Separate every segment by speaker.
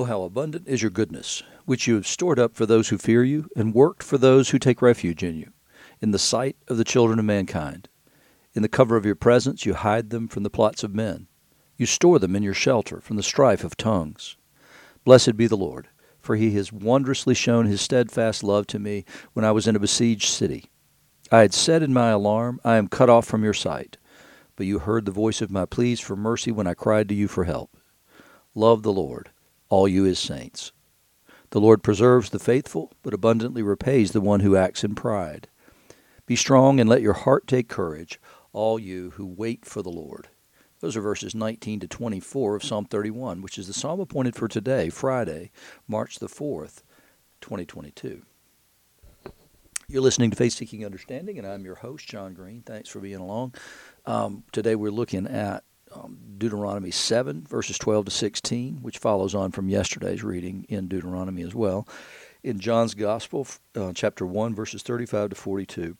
Speaker 1: Oh, how abundant is your goodness, which you have stored up for those who fear you, and worked for those who take refuge in you, in the sight of the children of mankind. In the cover of your presence you hide them from the plots of men. You store them in your shelter from the strife of tongues. Blessed be the Lord, for he has wondrously shown his steadfast love to me when I was in a besieged city. I had said in my alarm, I am cut off from your sight. But you heard the voice of my pleas for mercy when I cried to you for help. Love the Lord, all you his saints. The Lord preserves the faithful, but abundantly repays the one who acts in pride. Be strong and let your heart take courage, all you who wait for the Lord. Those are verses 19 to 24 of Psalm 31, which is the psalm appointed for today, Friday, March the 4th, 2022. You're listening to Faith Seeking Understanding, and I'm your host, John Green. Thanks for being along. Um, today we're looking at um, Deuteronomy 7, verses 12 to 16, which follows on from yesterday's reading in Deuteronomy as well. In John's Gospel, uh, chapter 1, verses 35 to 42.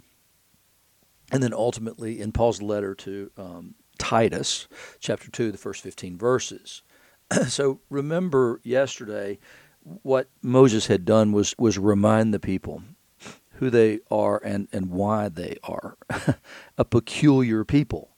Speaker 1: And then ultimately in Paul's letter to um, Titus, chapter 2, the first 15 verses. so remember yesterday, what Moses had done was, was remind the people who they are and, and why they are a peculiar people.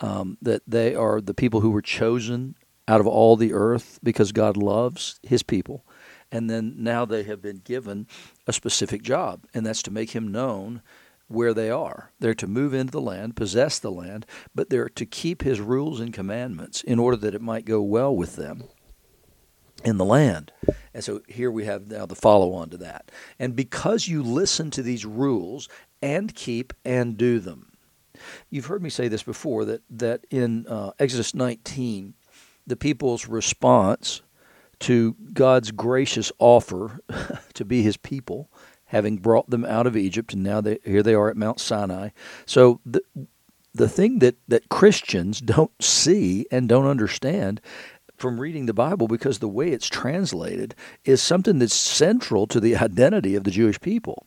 Speaker 1: Um, that they are the people who were chosen out of all the earth because God loves his people. And then now they have been given a specific job, and that's to make him known where they are. They're to move into the land, possess the land, but they're to keep his rules and commandments in order that it might go well with them in the land. And so here we have now the follow on to that. And because you listen to these rules and keep and do them. You've heard me say this before that, that in uh, Exodus 19, the people's response to God's gracious offer to be his people having brought them out of Egypt, and now they, here they are at Mount Sinai. So the the thing that, that Christians don't see and don't understand from reading the Bible, because the way it's translated is something that's central to the identity of the Jewish people.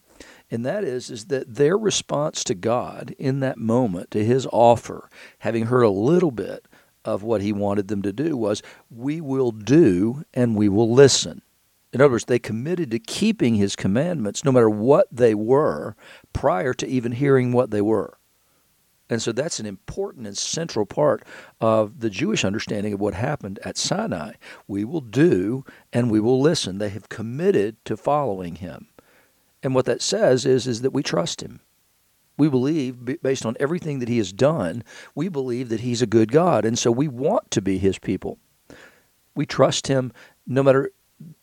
Speaker 1: And that is, is that their response to God in that moment, to his offer, having heard a little bit of what he wanted them to do, was, We will do and we will listen. In other words, they committed to keeping his commandments no matter what they were prior to even hearing what they were. And so that's an important and central part of the Jewish understanding of what happened at Sinai. We will do and we will listen. They have committed to following him. And what that says is, is that we trust him. We believe, based on everything that he has done, we believe that he's a good God. And so we want to be his people. We trust him no matter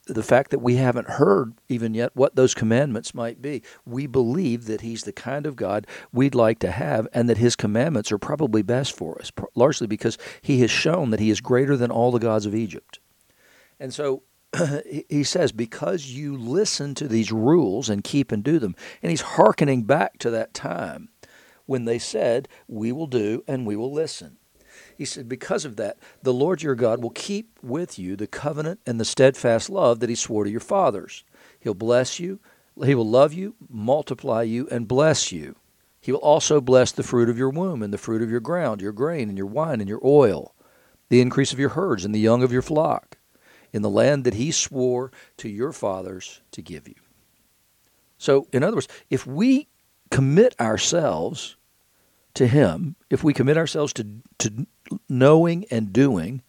Speaker 1: the fact that we haven't heard even yet what those commandments might be. We believe that He's the kind of God we'd like to have and that His commandments are probably best for us, largely because He has shown that He is greater than all the gods of Egypt. And so he says, because you listen to these rules and keep and do them. And he's hearkening back to that time when they said, We will do and we will listen. He said, Because of that, the Lord your God will keep with you the covenant and the steadfast love that he swore to your fathers. He'll bless you, he will love you, multiply you, and bless you. He will also bless the fruit of your womb, and the fruit of your ground, your grain, and your wine, and your oil, the increase of your herds, and the young of your flock, in the land that he swore to your fathers to give you. So, in other words, if we commit ourselves to Him, if we commit ourselves to, to knowing and doing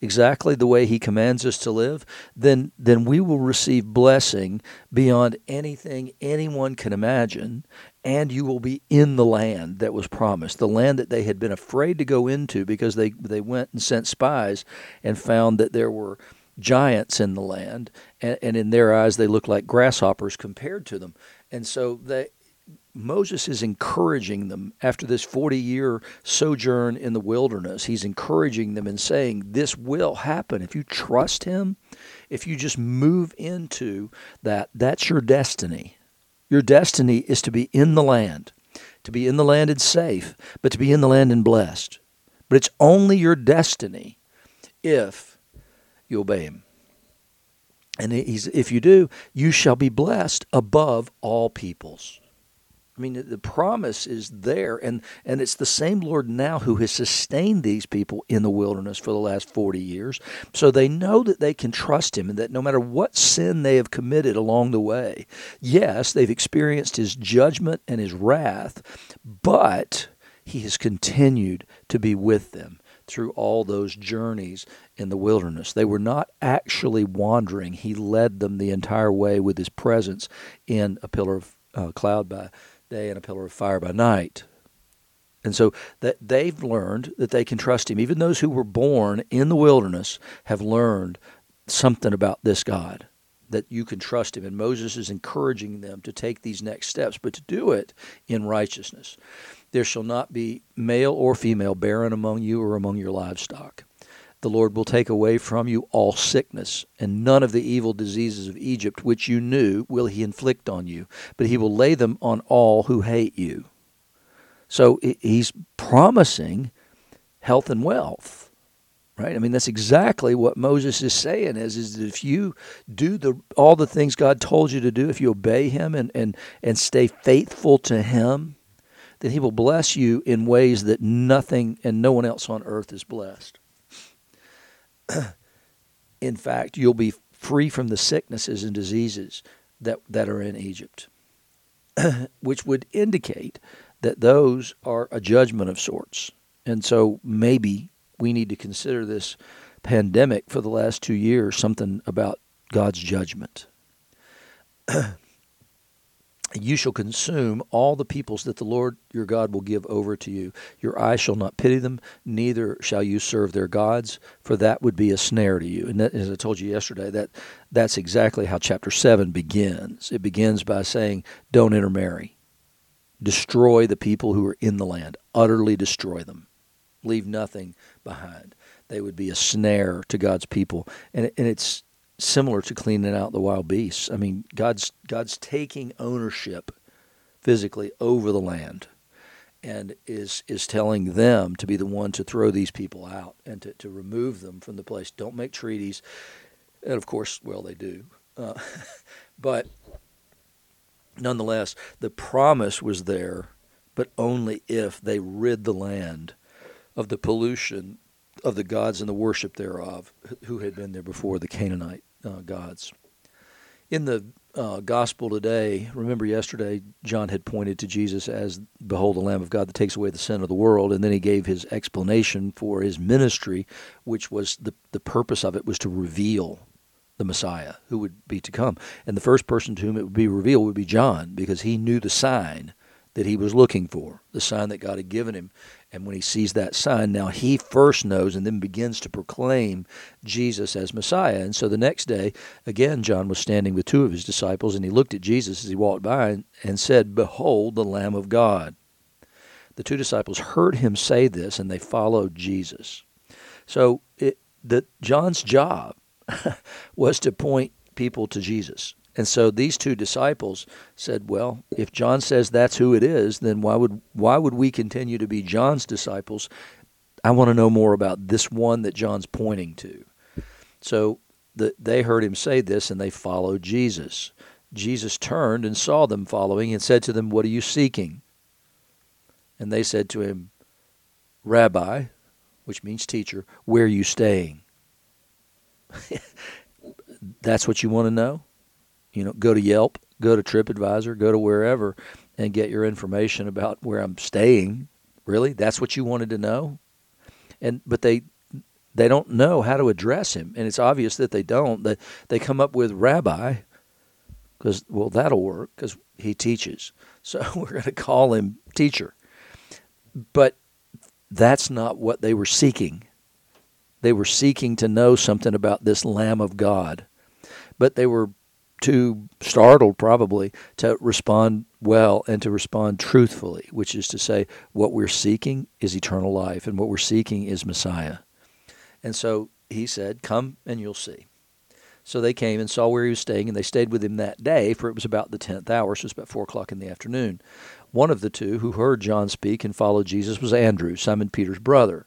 Speaker 1: exactly the way He commands us to live, then, then we will receive blessing beyond anything anyone can imagine, and you will be in the land that was promised, the land that they had been afraid to go into because they, they went and sent spies and found that there were giants in the land, and, and in their eyes they looked like grasshoppers compared to them. And so they, Moses is encouraging them after this 40 year sojourn in the wilderness. He's encouraging them and saying, This will happen. If you trust Him, if you just move into that, that's your destiny. Your destiny is to be in the land, to be in the land and safe, but to be in the land and blessed. But it's only your destiny if you obey Him. And if you do, you shall be blessed above all peoples. I mean, the promise is there, and, and it's the same Lord now who has sustained these people in the wilderness for the last 40 years. So they know that they can trust Him and that no matter what sin they have committed along the way, yes, they've experienced His judgment and His wrath, but He has continued to be with them through all those journeys in the wilderness. They were not actually wandering, He led them the entire way with His presence in a pillar of uh, cloud by day and a pillar of fire by night. And so that they've learned that they can trust him. Even those who were born in the wilderness have learned something about this God, that you can trust him. And Moses is encouraging them to take these next steps, but to do it in righteousness. There shall not be male or female barren among you or among your livestock. The Lord will take away from you all sickness, and none of the evil diseases of Egypt which you knew will he inflict on you, but he will lay them on all who hate you. So he's promising health and wealth. Right? I mean that's exactly what Moses is saying is, is that if you do the all the things God told you to do, if you obey him and, and, and stay faithful to him, then he will bless you in ways that nothing and no one else on earth is blessed. in fact, you'll be free from the sicknesses and diseases that, that are in Egypt, which would indicate that those are a judgment of sorts. And so maybe we need to consider this pandemic for the last two years something about God's judgment. you shall consume all the peoples that the Lord your God will give over to you. Your eye shall not pity them, neither shall you serve their gods, for that would be a snare to you. And that, as I told you yesterday, that that's exactly how chapter seven begins. It begins by saying, "Don't intermarry, destroy the people who are in the land, utterly destroy them, leave nothing behind." They would be a snare to God's people, and and it's similar to cleaning out the wild beasts. I mean, God's God's taking ownership physically over the land and is is telling them to be the one to throw these people out and to, to remove them from the place. Don't make treaties. And of course, well, they do. Uh, but nonetheless, the promise was there, but only if they rid the land of the pollution of the gods and the worship thereof who had been there before the Canaanite uh, gods. In the uh, gospel today, remember yesterday, John had pointed to Jesus as, Behold, the Lamb of God that takes away the sin of the world. And then he gave his explanation for his ministry, which was the, the purpose of it was to reveal the Messiah who would be to come. And the first person to whom it would be revealed would be John, because he knew the sign that he was looking for, the sign that God had given him. And when he sees that sign, now he first knows and then begins to proclaim Jesus as Messiah. And so the next day, again, John was standing with two of his disciples, and he looked at Jesus as he walked by and said, Behold the Lamb of God. The two disciples heard him say this, and they followed Jesus. So it, the, John's job was to point people to Jesus. And so these two disciples said, "Well, if John says that's who it is, then why would why would we continue to be John's disciples? I want to know more about this one that John's pointing to." So the, they heard him say this and they followed Jesus. Jesus turned and saw them following and said to them, "What are you seeking?" And they said to him, "Rabbi, which means teacher, where are you staying?" That's what you want to know? You know, go to Yelp, go to TripAdvisor, go to wherever and get your information about where I'm staying. Really? That's what you wanted to know? And but they they don't know how to address him, and it's obvious that they don't. They they come up with rabbi because well that'll work because he teaches. So we're going to call him teacher. But that's not what they were seeking. They were seeking to know something about this Lamb of God, but they were too startled probably to respond well and to respond truthfully, which is to say, what we're seeking is eternal life and what we're seeking is Messiah. And so he said, Come and you'll see. So they came and saw where he was staying, and they stayed with him that day, for it was about the tenth hour, so it was about four o'clock in the afternoon. One of the two who heard John speak and followed Jesus was Andrew, Simon Peter's brother.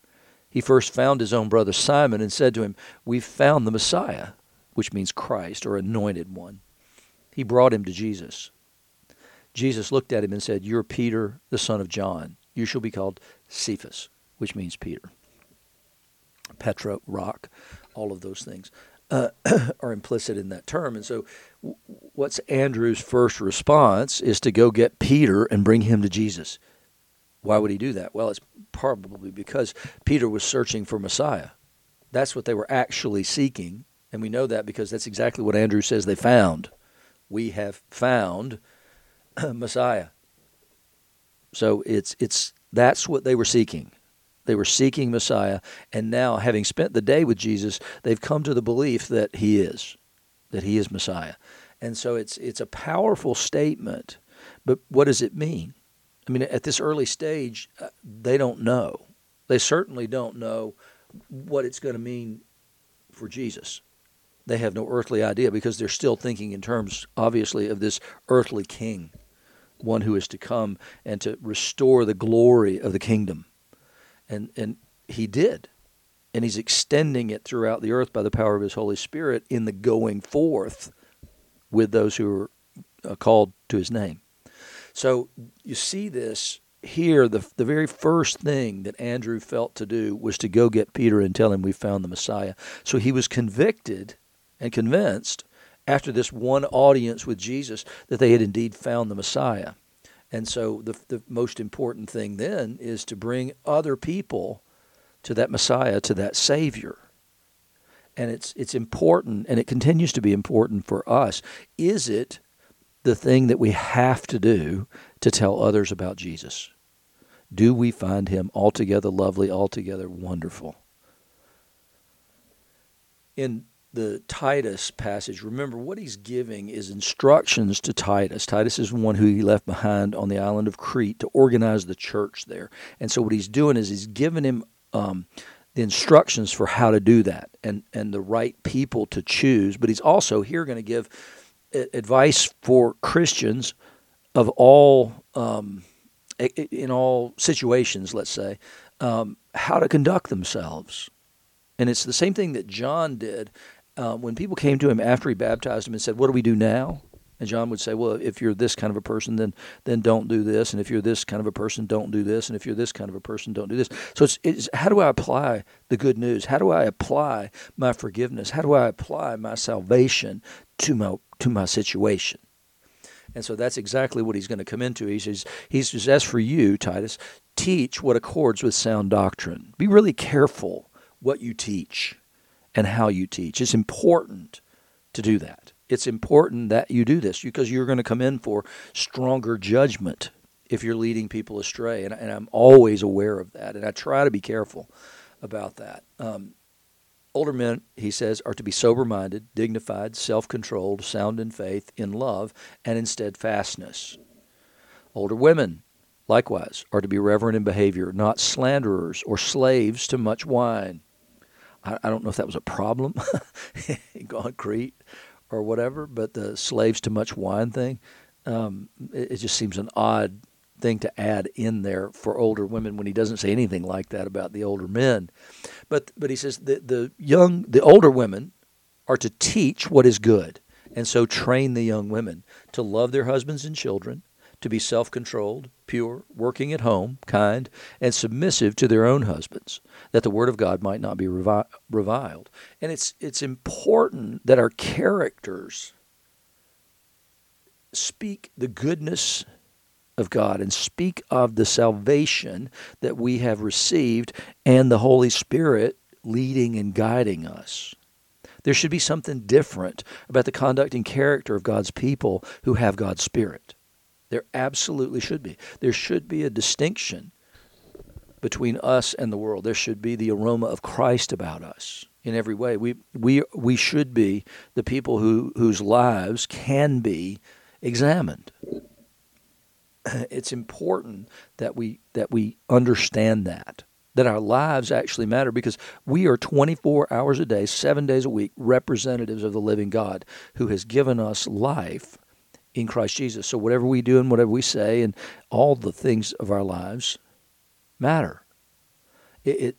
Speaker 1: He first found his own brother Simon and said to him, We've found the Messiah, which means Christ or anointed one he brought him to Jesus. Jesus looked at him and said, You're Peter, the son of John. You shall be called Cephas, which means Peter. Petra, rock, all of those things uh, are implicit in that term. And so, w- what's Andrew's first response is to go get Peter and bring him to Jesus. Why would he do that? Well, it's probably because Peter was searching for Messiah. That's what they were actually seeking. And we know that because that's exactly what Andrew says they found. We have found Messiah. So it's it's that's what they were seeking. They were seeking Messiah, and now, having spent the day with Jesus, they've come to the belief that He is, that He is Messiah. And so it's it's a powerful statement. But what does it mean? I mean, at this early stage, uh, they don't know. They certainly don't know what it's going to mean for Jesus. They have no earthly idea because they're still thinking in terms, obviously, of this earthly king, one who is to come and to restore the glory of the kingdom. And and he did. And he's extending it throughout the earth by the power of his holy spirit in the going forth with those who are uh, called to his name. So you see this here the the very first thing that Andrew felt to do was to go get Peter and tell him we found the Messiah. So he was convicted and convinced after this one audience with Jesus that they had indeed found the Messiah and so the, the most important thing then is to bring other people to that Messiah, to that Savior. And it's, it's important, and it continues to be important for us. Is it the thing that we have to do to tell others about Jesus? Do we find him altogether lovely, altogether wonderful? In the Titus passage, remember what he's giving is instructions to Titus. Titus is one who he left behind on the island of Crete to organize the church there. And so what he's doing is he's giving him um, the instructions for how to do that and, and the right people to choose. But he's also here going to give advice for Christians of all um, in all situations, let's say, um, how to conduct themselves. And it's the same thing that John did uh, when people came to him after he baptized him and said, "What do we do now?" And John would say, "Well, if you're this kind of a person, then then don't do this, and if you're this kind of a person, don't do this, and if you're this kind of a person, don't do this." So it's, it's how do I apply the good news? How do I apply my forgiveness? How do I apply my salvation to my to my situation? And so that's exactly what he's going to come into. He says, he says, as for you, Titus, teach what accords with sound doctrine. Be really careful what you teach and how you teach. It's important to do that. It's important that you do this because you're going to come in for stronger judgment if you're leading people astray. And, and I'm always aware of that. And I try to be careful about that. Um, older men, he says, are to be sober minded, dignified, self controlled, sound in faith, in love, and in steadfastness. Older women, likewise, are to be reverent in behavior, not slanderers or slaves to much wine I, I don't know if that was a problem in Crete or whatever, but the slaves to much wine thing, um, it, it just seems an odd thing to add in there for older women when he doesn't say anything like that about the older men. But but he says the the young the older women are to teach what is good, and so train the young women to love their husbands and children, to be self controlled, pure, working at home, kind, and submissive to their own husbands, that the word of God might not be revi- reviled. And it's, it's important that our characters speak the goodness of God and speak of the salvation that we have received and the Holy Spirit leading and guiding us. There should be something different about the conduct and character of God's people who have God's Spirit. There absolutely should be. There should be a distinction between us and the world. There should be the aroma of Christ about us in every way. We we we should be the people who whose lives can be examined. It's important that we that we understand that that our lives actually matter because we are 24 hours a day, 7 days a week representatives of the living God who has given us life in Christ Jesus. So whatever we do and whatever we say and all the things of our lives matter. It, it,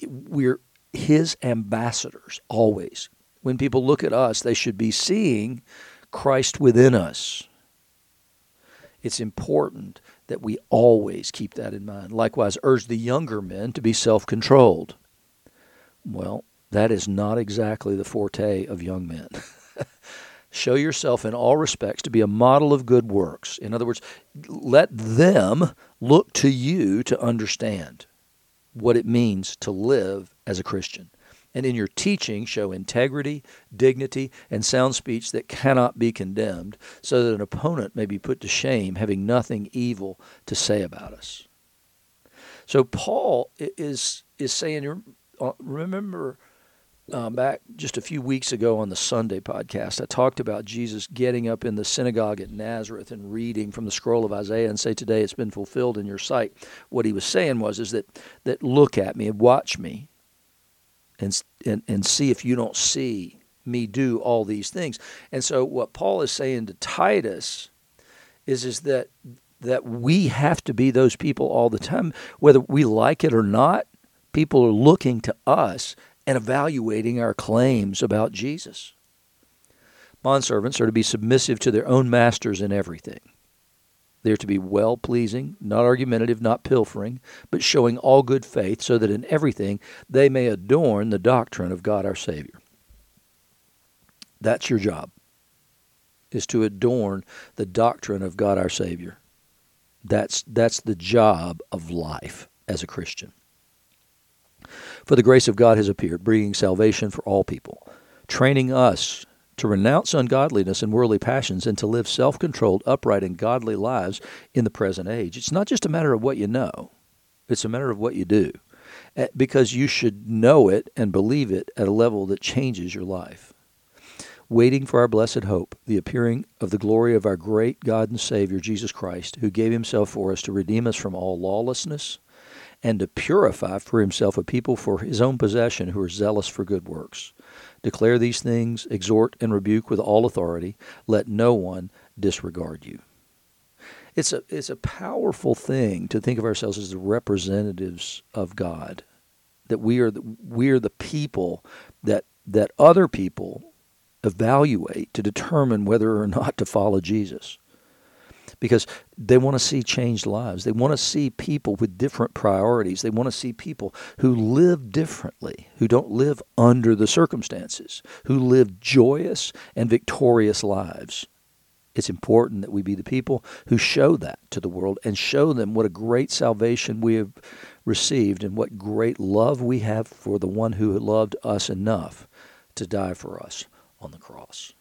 Speaker 1: it, we're His ambassadors always. When people look at us, they should be seeing Christ within us. It's important that we always keep that in mind. Likewise, urge the younger men to be self controlled. Well, that is not exactly the forte of young men. Show yourself in all respects to be a model of good works. In other words, let them look to you to understand what it means to live as a Christian. And in your teaching, show integrity, dignity, and sound speech that cannot be condemned, so that an opponent may be put to shame, having nothing evil to say about us. So Paul is is saying, uh, remember uh, back just a few weeks ago on the Sunday podcast, I talked about Jesus getting up in the synagogue at Nazareth and reading from the scroll of Isaiah and say, "Today it's been fulfilled in your sight." What he was saying was, "Is that that look at me and watch me, and and and see if you don't see me do all these things." And so, what Paul is saying to Titus is is that that we have to be those people all the time, whether we like it or not. People are looking to us and evaluating our claims about Jesus. Bondservants are to be submissive to their own masters in everything. They are to be well pleasing, not argumentative, not pilfering, but showing all good faith, so that in everything they may adorn the doctrine of God our Savior. That's your job, is to adorn the doctrine of God our Savior. That's, that's the job of life as a Christian. For the grace of God has appeared, bringing salvation for all people, training us to renounce ungodliness and worldly passions and to live self controlled, upright, and godly lives in the present age. It's not just a matter of what you know, it's a matter of what you do. Eh, because you should know it and believe it at a level that changes your life. Waiting for our blessed hope, the appearing of the glory of our great God and Savior, Jesus Christ, who gave himself for us to redeem us from all lawlessness and to purify for himself a people for his own possession who are zealous for good works. Declare these things, exhort and rebuke with all authority. Let no one disregard you. It's a, it's a powerful thing to think of ourselves as the representatives of God, that we are the, we are the people that, that other people evaluate to determine whether or not to follow Jesus because they want to see changed lives. They want to see people with different priorities. They want to see people who live differently, who don't live under the circumstances, who live joyous and victorious lives. It's important that we be the people who show that to the world and show them what a great salvation we have received and what great love we have for the one who loved us enough to die for us on the cross.